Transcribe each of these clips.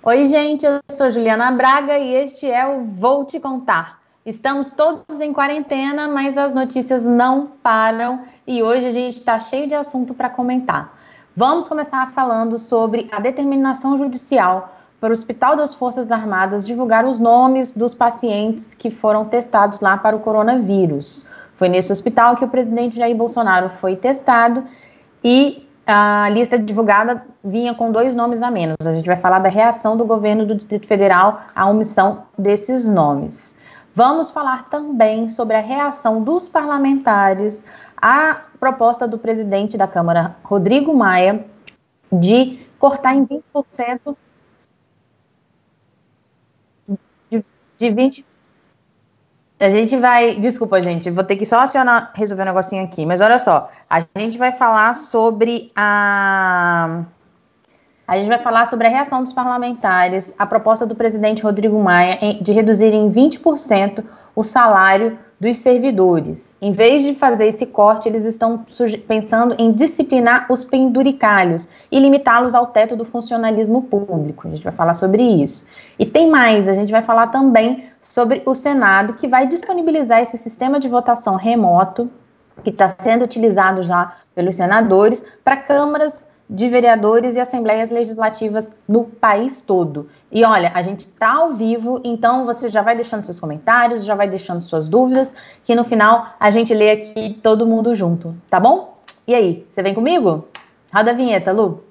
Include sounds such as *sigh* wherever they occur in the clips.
Oi, gente, eu sou Juliana Braga e este é o Vou Te Contar. Estamos todos em quarentena, mas as notícias não param e hoje a gente está cheio de assunto para comentar. Vamos começar falando sobre a determinação judicial para o Hospital das Forças Armadas divulgar os nomes dos pacientes que foram testados lá para o coronavírus. Foi nesse hospital que o presidente Jair Bolsonaro foi testado e a lista divulgada vinha com dois nomes a menos. A gente vai falar da reação do governo do Distrito Federal à omissão desses nomes. Vamos falar também sobre a reação dos parlamentares à proposta do presidente da Câmara, Rodrigo Maia, de cortar em 20% de, de 20 a gente vai. Desculpa, gente, vou ter que só acionar, resolver um negocinho aqui. Mas olha só, a gente vai falar sobre a. A gente vai falar sobre a reação dos parlamentares à proposta do presidente Rodrigo Maia de reduzir em 20% o salário dos servidores. Em vez de fazer esse corte, eles estão pensando em disciplinar os penduricalhos e limitá-los ao teto do funcionalismo público. A gente vai falar sobre isso. E tem mais, a gente vai falar também sobre o Senado, que vai disponibilizar esse sistema de votação remoto, que está sendo utilizado já pelos senadores, para câmaras de vereadores e assembleias legislativas no país todo. E olha, a gente está ao vivo, então você já vai deixando seus comentários, já vai deixando suas dúvidas, que no final a gente lê aqui todo mundo junto, tá bom? E aí, você vem comigo? Roda a vinheta, Lu.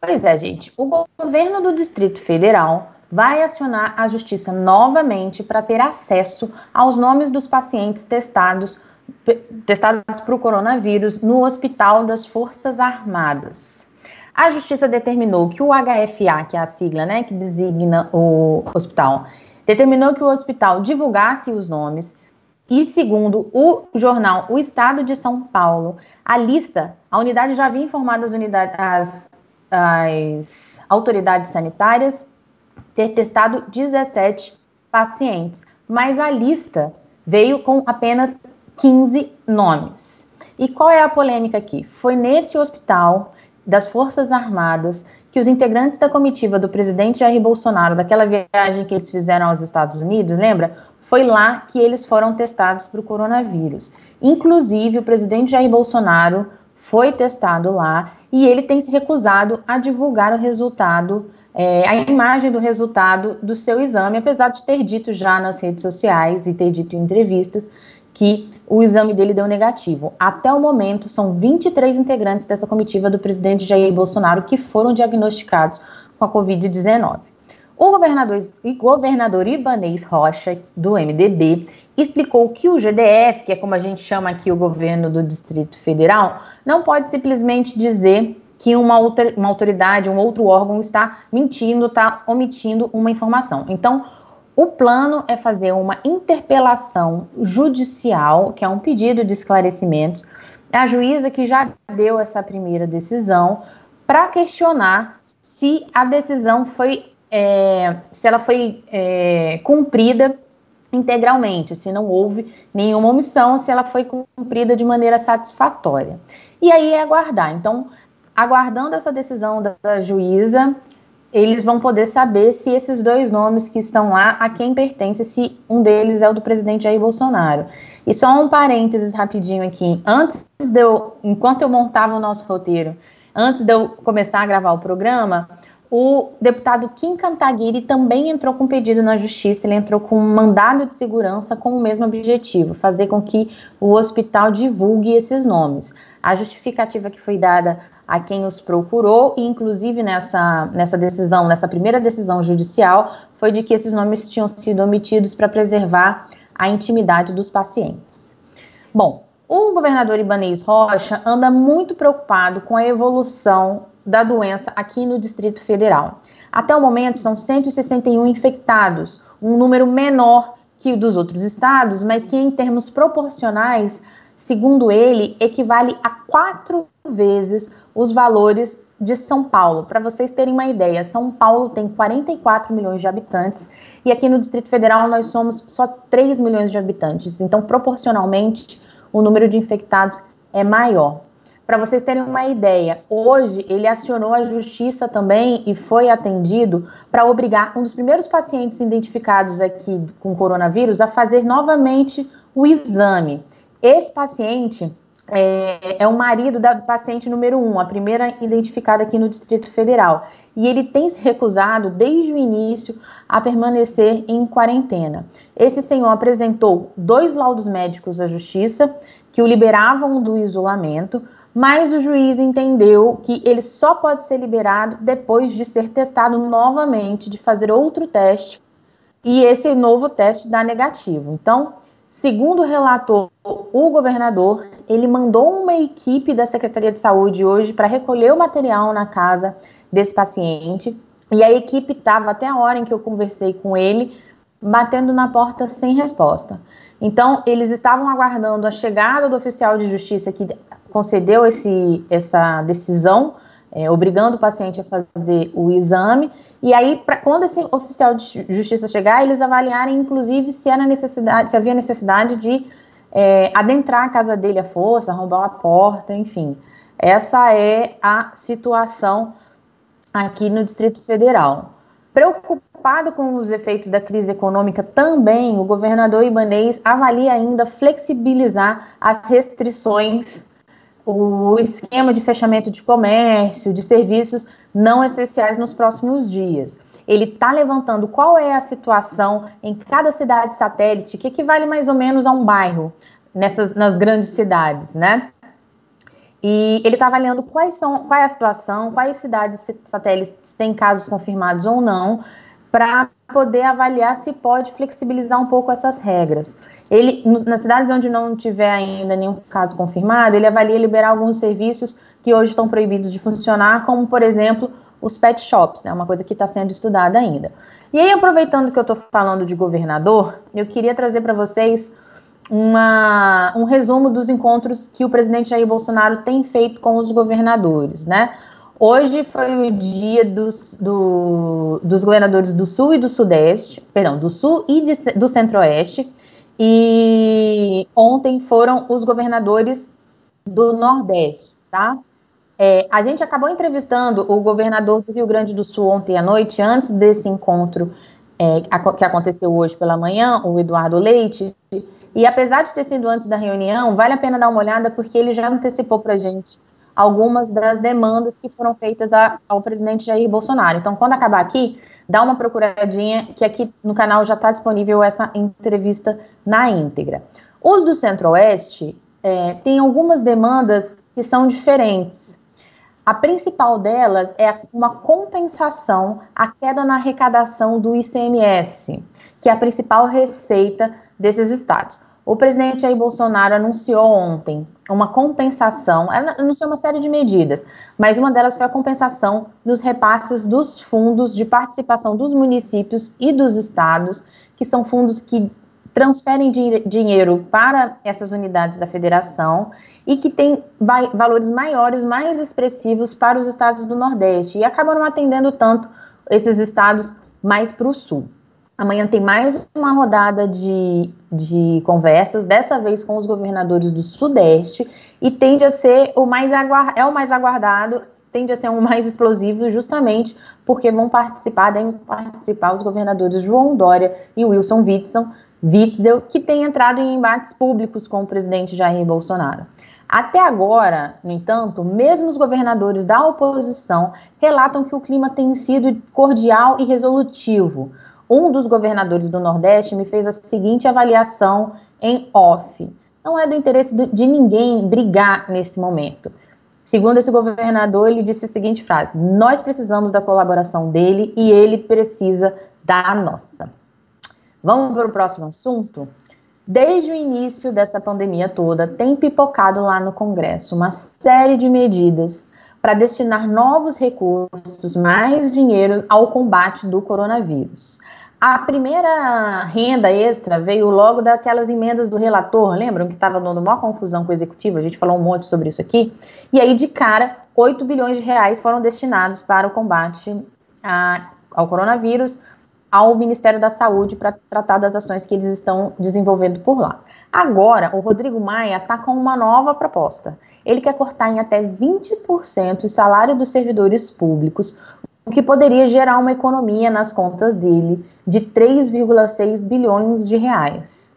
Pois é, gente. O governo do Distrito Federal vai acionar a justiça novamente para ter acesso aos nomes dos pacientes testados testados para o coronavírus no Hospital das Forças Armadas. A justiça determinou que o HFA, que é a sigla né, que designa o hospital, determinou que o hospital divulgasse os nomes e, segundo o jornal O Estado de São Paulo, a lista, a unidade já havia informado as, unidades, as, as autoridades sanitárias ter testado 17 pacientes, mas a lista veio com apenas 15 nomes. E qual é a polêmica aqui? Foi nesse hospital das Forças Armadas que os integrantes da comitiva do presidente Jair Bolsonaro, daquela viagem que eles fizeram aos Estados Unidos, lembra? Foi lá que eles foram testados para o coronavírus. Inclusive, o presidente Jair Bolsonaro foi testado lá e ele tem se recusado a divulgar o resultado é, a imagem do resultado do seu exame, apesar de ter dito já nas redes sociais e ter dito em entrevistas que o exame dele deu negativo. Até o momento, são 23 integrantes dessa comitiva do presidente Jair Bolsonaro que foram diagnosticados com a Covid-19. O governador, governador Ibanês Rocha, do MDB, explicou que o GDF, que é como a gente chama aqui o governo do Distrito Federal, não pode simplesmente dizer que uma, outra, uma autoridade, um outro órgão está mentindo, está omitindo uma informação. Então, o plano é fazer uma interpelação judicial, que é um pedido de esclarecimentos, a juíza que já deu essa primeira decisão, para questionar se a decisão foi, é, se ela foi é, cumprida integralmente, se não houve nenhuma omissão, se ela foi cumprida de maneira satisfatória. E aí é aguardar. Então, aguardando essa decisão da, da juíza, eles vão poder saber se esses dois nomes que estão lá, a quem pertence, se um deles é o do presidente Jair Bolsonaro. E só um parênteses rapidinho aqui. Antes de eu, enquanto eu montava o nosso roteiro, antes de eu começar a gravar o programa, o deputado Kim Kantaguiri também entrou com pedido na justiça, ele entrou com um mandado de segurança com o mesmo objetivo, fazer com que o hospital divulgue esses nomes. A justificativa que foi dada a quem os procurou, e inclusive nessa, nessa decisão, nessa primeira decisão judicial, foi de que esses nomes tinham sido omitidos para preservar a intimidade dos pacientes. Bom, o governador Ibanez Rocha anda muito preocupado com a evolução da doença aqui no Distrito Federal. Até o momento são 161 infectados, um número menor que o dos outros estados, mas que em termos proporcionais segundo ele, equivale a quatro vezes os valores de São Paulo, para vocês terem uma ideia, São Paulo tem 44 milhões de habitantes e aqui no Distrito Federal nós somos só 3 milhões de habitantes. Então, proporcionalmente, o número de infectados é maior. Para vocês terem uma ideia, hoje ele acionou a justiça também e foi atendido para obrigar um dos primeiros pacientes identificados aqui com coronavírus a fazer novamente o exame. Esse paciente é, é, o marido da paciente número um, a primeira identificada aqui no Distrito Federal. E ele tem se recusado desde o início a permanecer em quarentena. Esse senhor apresentou dois laudos médicos à justiça que o liberavam do isolamento, mas o juiz entendeu que ele só pode ser liberado depois de ser testado novamente, de fazer outro teste, e esse novo teste dá negativo. Então, segundo relatou o governador, ele mandou uma equipe da Secretaria de Saúde hoje para recolher o material na casa desse paciente, e a equipe estava até a hora em que eu conversei com ele, batendo na porta sem resposta. Então, eles estavam aguardando a chegada do oficial de justiça que concedeu esse, essa decisão, é, obrigando o paciente a fazer o exame. E aí, pra, quando esse oficial de justiça chegar, eles avaliarem, inclusive, se era necessidade, se havia necessidade de é, adentrar a casa dele à força, roubar a porta, enfim. Essa é a situação aqui no Distrito Federal. Preocupado com os efeitos da crise econômica também, o governador Ibanês avalia ainda flexibilizar as restrições o esquema de fechamento de comércio, de serviços não essenciais nos próximos dias. Ele está levantando qual é a situação em cada cidade satélite, que equivale mais ou menos a um bairro nessas nas grandes cidades, né? E ele está avaliando quais são, qual é a situação, quais cidades satélites têm casos confirmados ou não, para poder avaliar se pode flexibilizar um pouco essas regras. Ele, nas cidades onde não tiver ainda nenhum caso confirmado, ele avalia liberar alguns serviços que hoje estão proibidos de funcionar, como, por exemplo, os pet shops, né, uma coisa que está sendo estudada ainda. E aí, aproveitando que eu estou falando de governador, eu queria trazer para vocês uma, um resumo dos encontros que o presidente Jair Bolsonaro tem feito com os governadores, né? Hoje foi o dia dos, do, dos governadores do Sul e do Sudeste, perdão, do Sul e de, do Centro-Oeste, e ontem foram os governadores do Nordeste, tá? É, a gente acabou entrevistando o governador do Rio Grande do Sul ontem à noite, antes desse encontro é, que aconteceu hoje pela manhã, o Eduardo Leite, e apesar de ter sido antes da reunião, vale a pena dar uma olhada, porque ele já antecipou para a gente algumas das demandas que foram feitas a, ao presidente Jair Bolsonaro. Então, quando acabar aqui, dá uma procuradinha, que aqui no canal já está disponível essa entrevista na íntegra. Os do Centro-Oeste é, têm algumas demandas que são diferentes. A principal delas é uma compensação à queda na arrecadação do ICMS, que é a principal receita desses estados. O presidente Jair Bolsonaro anunciou ontem uma compensação, anunciou uma série de medidas, mas uma delas foi a compensação dos repasses dos fundos de participação dos municípios e dos estados, que são fundos que transferem dinheiro para essas unidades da federação e que têm valores maiores, mais expressivos para os estados do Nordeste e acabam não atendendo tanto esses estados mais para o Sul. Amanhã tem mais uma rodada de, de conversas, dessa vez com os governadores do Sudeste, e tende a ser o mais é o mais aguardado, tende a ser o mais explosivo, justamente porque vão participar, devem participar os governadores João Dória e Wilson Witzel, Witzel, que têm entrado em embates públicos com o presidente Jair Bolsonaro. Até agora, no entanto, mesmo os governadores da oposição relatam que o clima tem sido cordial e resolutivo um dos governadores do Nordeste me fez a seguinte avaliação em off. Não é do interesse de ninguém brigar nesse momento. Segundo esse governador, ele disse a seguinte frase: Nós precisamos da colaboração dele e ele precisa da nossa. Vamos para o próximo assunto? Desde o início dessa pandemia toda, tem pipocado lá no Congresso uma série de medidas para destinar novos recursos, mais dinheiro ao combate do coronavírus. A primeira renda extra veio logo daquelas emendas do relator, lembram que estava dando uma confusão com o executivo? A gente falou um monte sobre isso aqui. E aí, de cara, 8 bilhões de reais foram destinados para o combate a, ao coronavírus ao Ministério da Saúde para tratar das ações que eles estão desenvolvendo por lá. Agora, o Rodrigo Maia está com uma nova proposta. Ele quer cortar em até 20% o salário dos servidores públicos, o que poderia gerar uma economia nas contas dele de 3,6 bilhões de reais.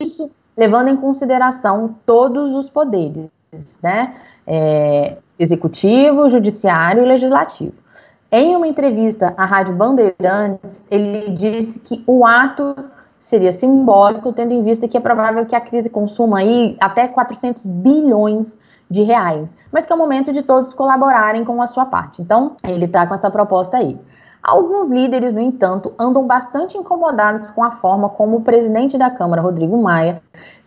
Isso levando em consideração todos os poderes, né? É, executivo, judiciário e legislativo. Em uma entrevista à Rádio Bandeirantes, ele disse que o ato seria simbólico, tendo em vista que é provável que a crise consuma aí até 400 bilhões de reais, mas que é o momento de todos colaborarem com a sua parte. Então, ele está com essa proposta aí. Alguns líderes, no entanto, andam bastante incomodados com a forma como o presidente da Câmara, Rodrigo Maia,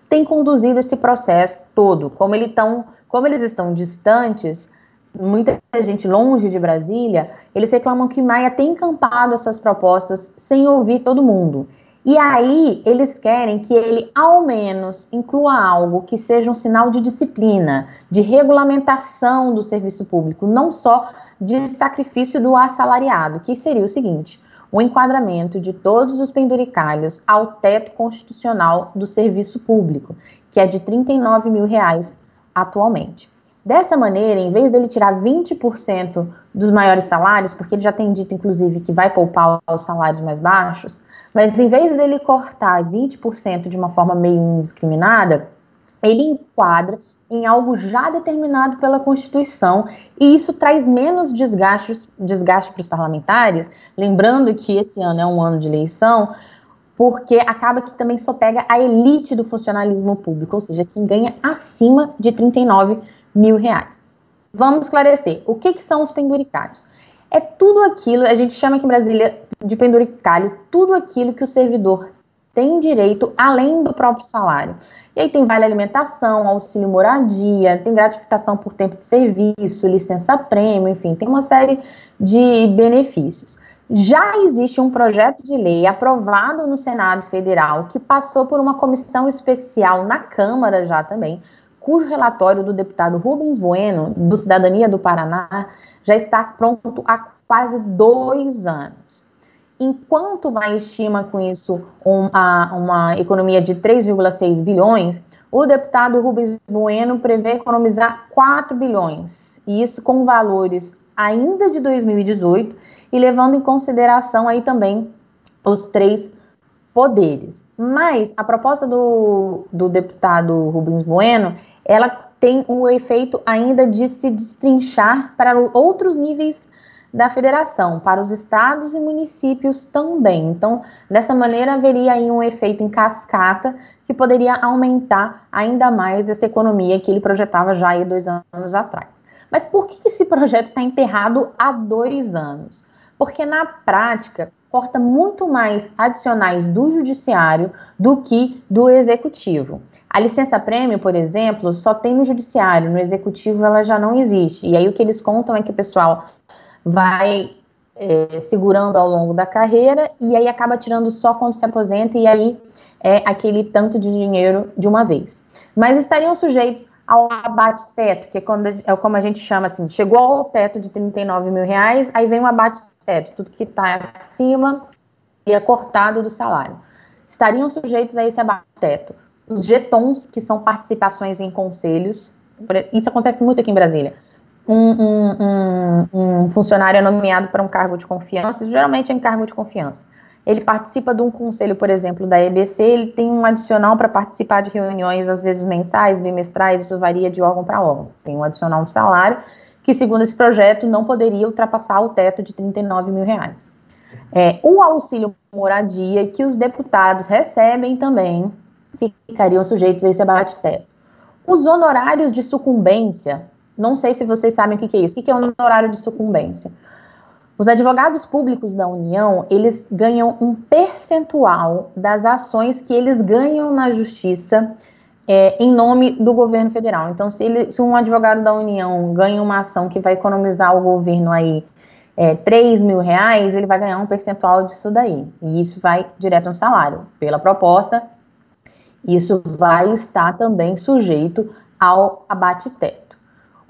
tem conduzido esse processo todo. Como, ele tão, como eles estão distantes, muita gente longe de Brasília, eles reclamam que Maia tem encampado essas propostas sem ouvir todo mundo. E aí, eles querem que ele, ao menos, inclua algo que seja um sinal de disciplina, de regulamentação do serviço público, não só de sacrifício do assalariado, que seria o seguinte: o enquadramento de todos os penduricalhos ao teto constitucional do serviço público, que é de 39 mil reais atualmente. Dessa maneira, em vez dele tirar 20% dos maiores salários, porque ele já tem dito, inclusive, que vai poupar os salários mais baixos, mas em vez dele cortar 20% de uma forma meio indiscriminada, ele enquadra em algo já determinado pela Constituição, e isso traz menos desgaste, desgaste para os parlamentares, lembrando que esse ano é um ano de eleição, porque acaba que também só pega a elite do funcionalismo público, ou seja, quem ganha acima de 39 mil reais. Vamos esclarecer, o que, que são os penduricários? É tudo aquilo, a gente chama aqui em Brasília de penduricalho tudo aquilo que o servidor tem direito além do próprio salário. E aí tem vale alimentação, auxílio moradia, tem gratificação por tempo de serviço, licença prêmio, enfim, tem uma série de benefícios. Já existe um projeto de lei aprovado no Senado Federal que passou por uma comissão especial na Câmara já também, cujo relatório do deputado Rubens Bueno, do Cidadania do Paraná, já está pronto há quase dois anos. Enquanto vai estima com isso uma, uma economia de 3,6 bilhões, o deputado Rubens Bueno prevê economizar 4 bilhões, e isso com valores ainda de 2018 e levando em consideração aí também os três poderes. Mas a proposta do, do deputado Rubens Bueno, ela tem o efeito ainda de se destrinchar para outros níveis da federação, para os estados e municípios também. Então, dessa maneira, haveria aí um efeito em cascata que poderia aumentar ainda mais essa economia que ele projetava já aí dois anos atrás. Mas por que esse projeto está emperrado há dois anos? Porque na prática corta muito mais adicionais do judiciário do que do executivo. A licença prêmio, por exemplo, só tem no judiciário, no executivo ela já não existe. E aí o que eles contam é que o pessoal vai é, segurando ao longo da carreira e aí acaba tirando só quando se aposenta e aí é aquele tanto de dinheiro de uma vez. Mas estariam sujeitos ao abate-teto, que é, quando, é como a gente chama assim, chegou ao teto de 39 mil reais, aí vem tudo que está acima e é cortado do salário. Estariam sujeitos a esse abate-teto. Os getons, que são participações em conselhos, isso acontece muito aqui em Brasília um, um, um, um funcionário é nomeado para um cargo de confiança, geralmente é em cargo de confiança. Ele participa de um conselho, por exemplo, da EBC, ele tem um adicional para participar de reuniões, às vezes mensais, bimestrais, isso varia de órgão para órgão. Tem um adicional de salário, que, segundo esse projeto, não poderia ultrapassar o teto de 39 mil reais. É, o auxílio moradia, que os deputados recebem também, ficariam sujeitos a esse abate-teto. Os honorários de sucumbência, não sei se vocês sabem o que, que é isso. O que, é um honorário de sucumbência? Os advogados públicos da União, eles ganham um percentual das ações que eles ganham na justiça é, em nome do governo federal. Então, se, ele, se, um advogado da União ganha uma ação que vai economizar o governo aí é, 3 mil reais, ele vai ganhar um percentual disso daí. E isso vai direto no salário. Pela proposta, isso vai estar também sujeito ao abate-teto.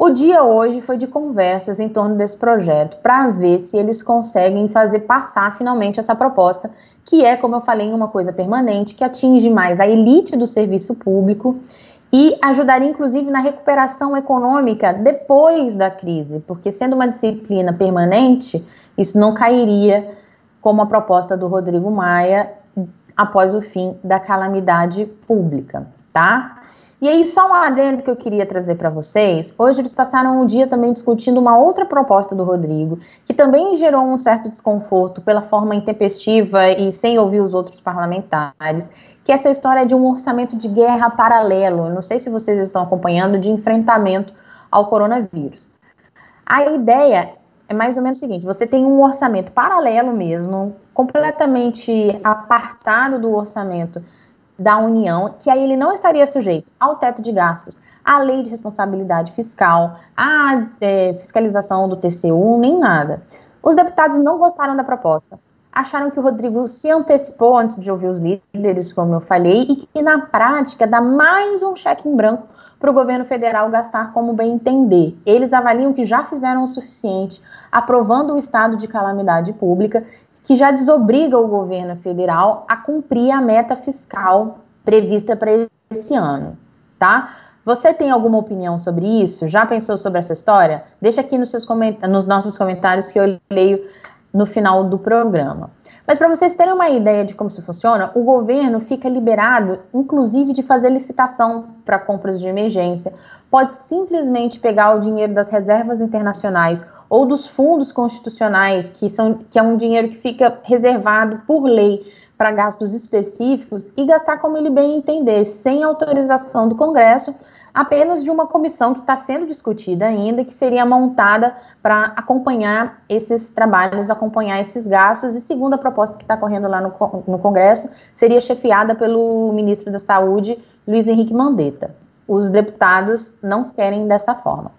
O dia hoje foi de conversas em torno desse projeto para ver se eles conseguem fazer passar finalmente essa proposta, que é, como eu falei, uma coisa permanente, que atinge mais a elite do serviço público e ajudaria inclusive na recuperação econômica depois da crise, porque sendo uma disciplina permanente, isso não cairia como a proposta do Rodrigo Maia após o fim da calamidade pública, tá? E aí, só um adendo que eu queria trazer para vocês. Hoje eles passaram um dia também discutindo uma outra proposta do Rodrigo, que também gerou um certo desconforto pela forma intempestiva e sem ouvir os outros parlamentares, que é essa história de um orçamento de guerra paralelo. não sei se vocês estão acompanhando, de enfrentamento ao coronavírus. A ideia é mais ou menos o seguinte: você tem um orçamento paralelo mesmo, completamente apartado do orçamento da União, que aí ele não estaria sujeito ao teto de gastos, à lei de responsabilidade fiscal, à é, fiscalização do TCU, nem nada. Os deputados não gostaram da proposta acharam que o Rodrigo se antecipou antes de ouvir os líderes, como eu falei, e que na prática dá mais um cheque em branco para o governo federal gastar como bem entender. Eles avaliam que já fizeram o suficiente, aprovando o estado de calamidade pública, que já desobriga o governo federal a cumprir a meta fiscal prevista para esse ano, tá? Você tem alguma opinião sobre isso? Já pensou sobre essa história? Deixa aqui nos, seus nos nossos comentários que eu leio no final do programa. Mas para vocês terem uma ideia de como isso funciona, o governo fica liberado, inclusive, de fazer licitação para compras de emergência. Pode simplesmente pegar o dinheiro das reservas internacionais ou dos fundos constitucionais, que, são, que é um dinheiro que fica reservado por lei para gastos específicos, e gastar como ele bem entender, sem autorização do Congresso, apenas de uma comissão que está sendo discutida ainda, que seria montada para acompanhar esses trabalhos, acompanhar esses gastos, e segundo a proposta que está correndo lá no, no Congresso, seria chefiada pelo ministro da Saúde, Luiz Henrique Mandetta. Os deputados não querem dessa forma.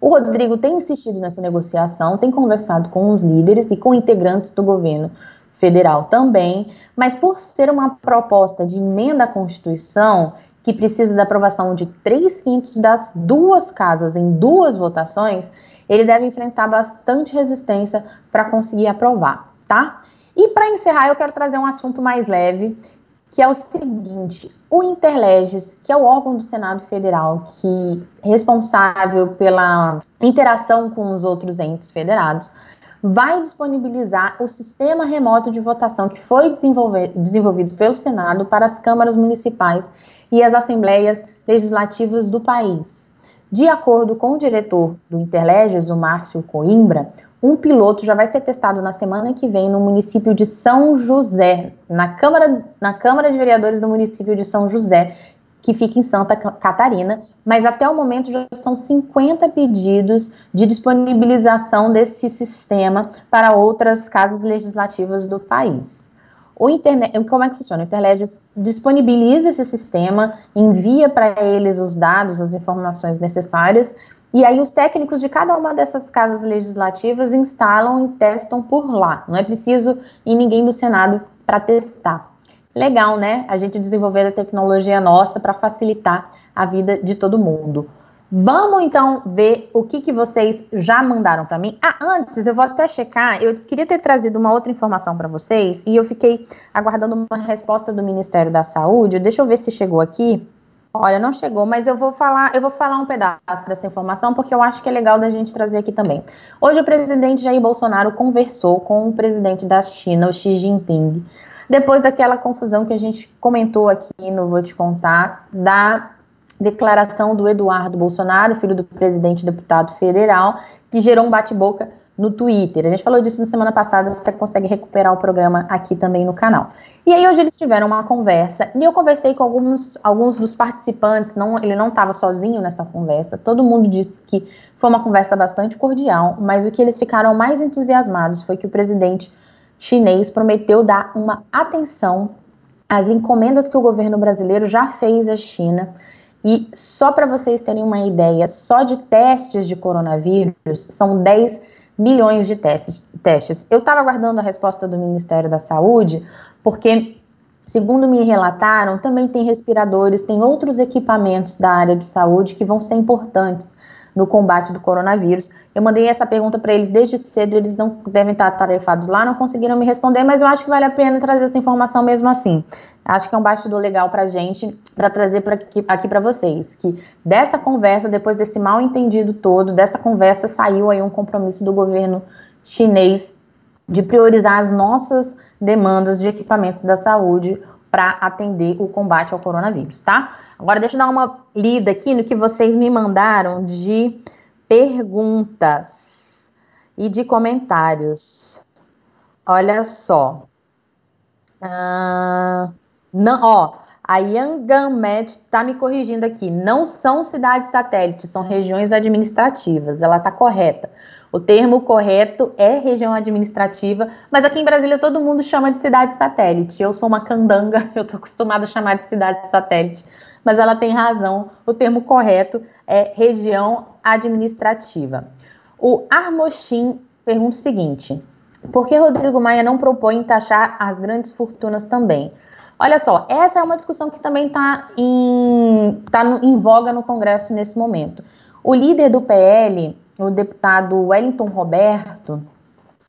O Rodrigo tem insistido nessa negociação, tem conversado com os líderes e com integrantes do governo federal também, mas por ser uma proposta de emenda à Constituição, que precisa da aprovação de três quintos das duas casas em duas votações, ele deve enfrentar bastante resistência para conseguir aprovar, tá? E para encerrar, eu quero trazer um assunto mais leve, que é o seguinte: o Interleges, que é o órgão do Senado Federal que é responsável pela interação com os outros entes federados, vai disponibilizar o sistema remoto de votação que foi desenvolvido pelo Senado para as câmaras municipais e as assembleias legislativas do país. De acordo com o diretor do Interleges, o Márcio Coimbra, um piloto já vai ser testado na semana que vem no município de São José, na Câmara, na Câmara de Vereadores do município de São José, que fica em Santa Catarina, mas até o momento já são 50 pedidos de disponibilização desse sistema para outras casas legislativas do país. O internet, como é que funciona? O Interled disponibiliza esse sistema, envia para eles os dados, as informações necessárias, e aí os técnicos de cada uma dessas casas legislativas instalam e testam por lá. Não é preciso ir ninguém do Senado para testar. Legal, né? A gente desenvolver a tecnologia nossa para facilitar a vida de todo mundo. Vamos então ver o que, que vocês já mandaram para mim. Ah, antes eu vou até checar. Eu queria ter trazido uma outra informação para vocês e eu fiquei aguardando uma resposta do Ministério da Saúde. Deixa eu ver se chegou aqui. Olha, não chegou, mas eu vou falar, eu vou falar um pedaço dessa informação porque eu acho que é legal da gente trazer aqui também. Hoje o presidente Jair Bolsonaro conversou com o presidente da China, o Xi Jinping, depois daquela confusão que a gente comentou aqui no Vou Te Contar, da declaração do Eduardo Bolsonaro, filho do presidente e deputado federal, que gerou um bate-boca no Twitter. A gente falou disso na semana passada, você consegue recuperar o programa aqui também no canal. E aí hoje eles tiveram uma conversa, e eu conversei com alguns, alguns dos participantes, não, ele não estava sozinho nessa conversa, todo mundo disse que foi uma conversa bastante cordial, mas o que eles ficaram mais entusiasmados foi que o presidente chinês prometeu dar uma atenção às encomendas que o governo brasileiro já fez à China e só para vocês terem uma ideia, só de testes de coronavírus são 10 milhões de testes. testes. Eu estava aguardando a resposta do Ministério da Saúde, porque, segundo me relataram, também tem respiradores, tem outros equipamentos da área de saúde que vão ser importantes no combate do coronavírus. Eu mandei essa pergunta para eles desde cedo, eles não devem estar tarefados lá, não conseguiram me responder, mas eu acho que vale a pena trazer essa informação mesmo assim. Acho que é um bastidor legal para gente, para trazer pra aqui, aqui para vocês, que dessa conversa, depois desse mal entendido todo, dessa conversa saiu aí um compromisso do governo chinês de priorizar as nossas demandas de equipamentos da saúde para atender o combate ao coronavírus, tá? Agora deixa eu dar uma lida aqui no que vocês me mandaram de perguntas e de comentários. Olha só. Ah, não, ó, a Yangamed está me corrigindo aqui. Não são cidades satélites, são regiões administrativas. Ela está correta. O termo correto é região administrativa, mas aqui em Brasília todo mundo chama de cidade satélite. Eu sou uma candanga, *laughs* eu estou acostumada a chamar de cidade satélite, mas ela tem razão. O termo correto é região administrativa. O Armochim pergunta o seguinte: por que Rodrigo Maia não propõe taxar as grandes fortunas também? Olha só, essa é uma discussão que também está em, tá em voga no Congresso nesse momento. O líder do PL, o deputado Wellington Roberto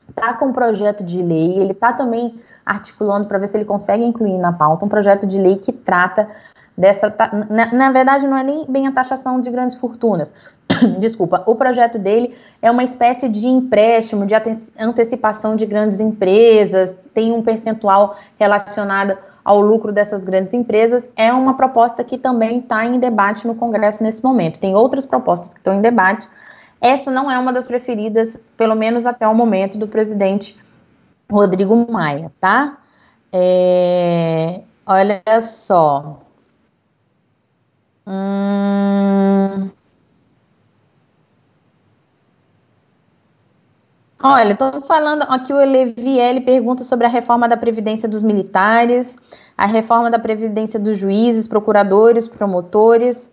está com um projeto de lei, ele está também articulando para ver se ele consegue incluir na pauta um projeto de lei que trata dessa. Na, na, verdade, não é nem bem a taxação de grandes fortunas. *coughs* Desculpa, o projeto dele é uma espécie de empréstimo, de antecipação de grandes empresas, tem um percentual relacionado ao lucro dessas grandes empresas. É uma proposta que também está em debate no Congresso nesse momento. Tem outras propostas que estão em debate essa não é uma das preferidas, pelo menos até o momento, do presidente Rodrigo Maia, tá? É, olha só. Hum... Olha, estou falando aqui o Leviel pergunta sobre a reforma da Previdência dos militares, a reforma da Previdência dos juízes, procuradores, promotores,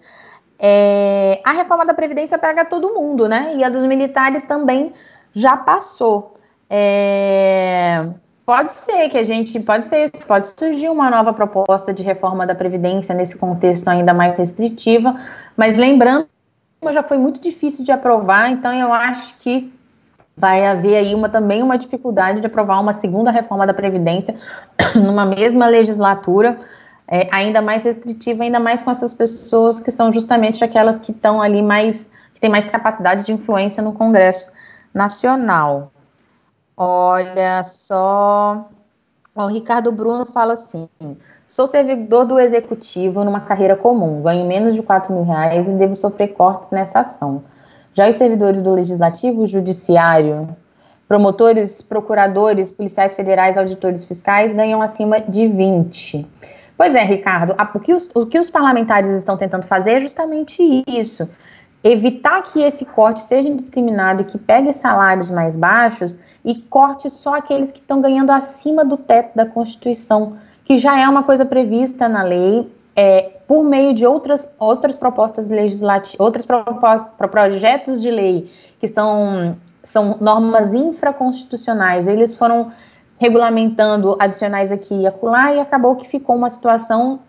é, a reforma da Previdência pega todo mundo, né? E a dos militares também já passou. É, pode ser que a gente, pode ser, pode surgir uma nova proposta de reforma da Previdência nesse contexto ainda mais restritiva, mas lembrando já foi muito difícil de aprovar, então eu acho que vai haver aí uma, também uma dificuldade de aprovar uma segunda reforma da Previdência *clears throat* numa mesma legislatura é, ainda mais restritiva, ainda mais com essas pessoas que são justamente aquelas que estão ali mais, que têm mais capacidade de influência no Congresso Nacional. Olha só. O Ricardo Bruno fala assim: sou servidor do executivo numa carreira comum, ganho menos de 4 mil reais e devo sofrer cortes nessa ação. Já os servidores do legislativo, judiciário, promotores, procuradores, policiais federais, auditores fiscais ganham acima de 20. Pois é, Ricardo, a, o, que os, o que os parlamentares estão tentando fazer é justamente isso: evitar que esse corte seja indiscriminado e que pegue salários mais baixos e corte só aqueles que estão ganhando acima do teto da Constituição, que já é uma coisa prevista na lei. É, por meio de outras, outras propostas legislativas, outros projetos de lei que são, são normas infraconstitucionais, eles foram regulamentando adicionais aqui e acolá, e acabou que ficou uma situação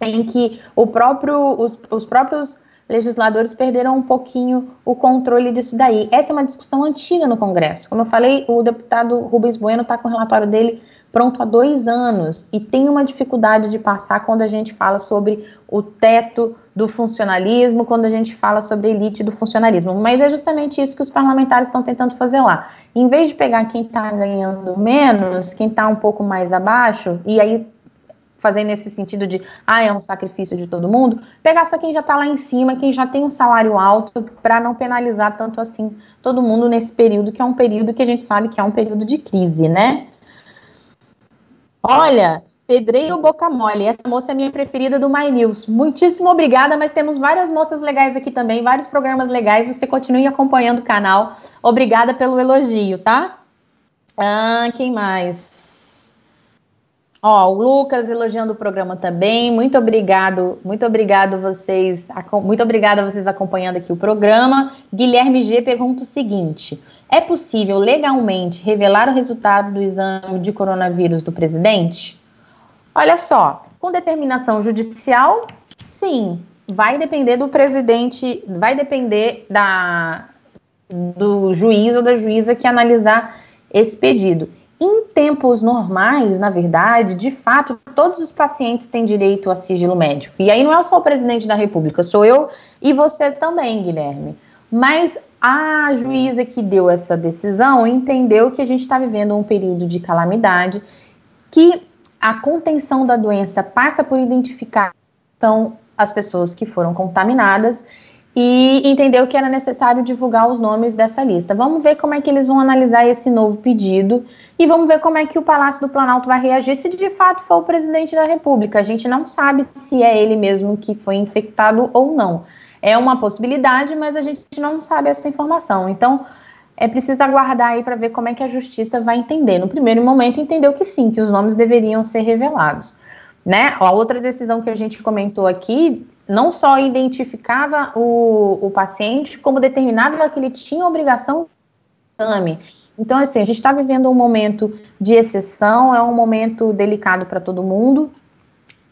em que o próprio, os, os próprios legisladores perderam um pouquinho o controle disso daí. Essa é uma discussão antiga no Congresso. Como eu falei, o deputado Rubens Bueno está com o relatório dele pronto há dois anos e tem uma dificuldade de passar quando a gente fala sobre o teto do funcionalismo, quando a gente fala sobre elite do funcionalismo. Mas é justamente isso que os parlamentares estão tentando fazer lá. Em vez de pegar quem está ganhando menos, quem está um pouco mais abaixo, e aí fazer nesse sentido de, ah, é um sacrifício de todo mundo, pegar só quem já está lá em cima, quem já tem um salário alto, para não penalizar tanto assim todo mundo nesse período, que é um período que a gente sabe que é um período de crise, né? Olha, Pedreiro Boca Mole, essa moça é minha preferida do My News. Muitíssimo obrigada, mas temos várias moças legais aqui também, vários programas legais. Você continue acompanhando o canal. Obrigada pelo elogio, tá? Ah, quem mais? Ó, o Lucas elogiando o programa também. Muito obrigado, muito obrigado vocês, muito obrigada vocês acompanhando aqui o programa. Guilherme G pergunta o seguinte: é possível legalmente revelar o resultado do exame de coronavírus do presidente? Olha só, com determinação judicial, sim, vai depender do presidente, vai depender da do juiz ou da juíza que analisar esse pedido. Em tempos normais, na verdade, de fato, todos os pacientes têm direito a sigilo médico. E aí não é só o presidente da República, sou eu e você também, Guilherme. Mas a juíza que deu essa decisão entendeu que a gente está vivendo um período de calamidade, que a contenção da doença passa por identificar então, as pessoas que foram contaminadas e entendeu que era necessário divulgar os nomes dessa lista. Vamos ver como é que eles vão analisar esse novo pedido e vamos ver como é que o Palácio do Planalto vai reagir se de fato for o presidente da República. A gente não sabe se é ele mesmo que foi infectado ou não. É uma possibilidade, mas a gente não sabe essa informação. Então, é preciso aguardar aí para ver como é que a justiça vai entender. No primeiro momento, entendeu que sim, que os nomes deveriam ser revelados. Né? A outra decisão que a gente comentou aqui não só identificava o, o paciente, como determinava que ele tinha obrigação de exame. Então, assim, a gente está vivendo um momento de exceção, é um momento delicado para todo mundo,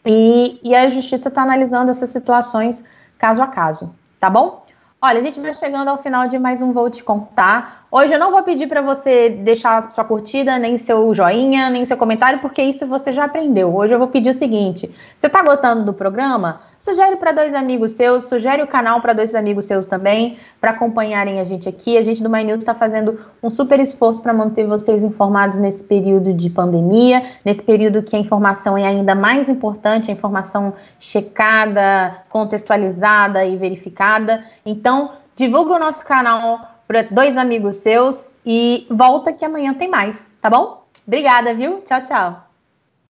e, e a justiça está analisando essas situações caso a caso, tá bom? Olha, a gente vai chegando ao final de mais um Vou Te Contar. Hoje eu não vou pedir para você deixar sua curtida, nem seu joinha, nem seu comentário, porque isso você já aprendeu. Hoje eu vou pedir o seguinte: você está gostando do programa? Sugere para dois amigos seus, sugere o canal para dois amigos seus também, para acompanharem a gente aqui. A gente do My News está fazendo um super esforço para manter vocês informados nesse período de pandemia, nesse período que a informação é ainda mais importante, a informação checada, contextualizada e verificada. Então, divulga o nosso canal para dois amigos seus e volta que amanhã tem mais, tá bom? Obrigada, viu? Tchau, tchau.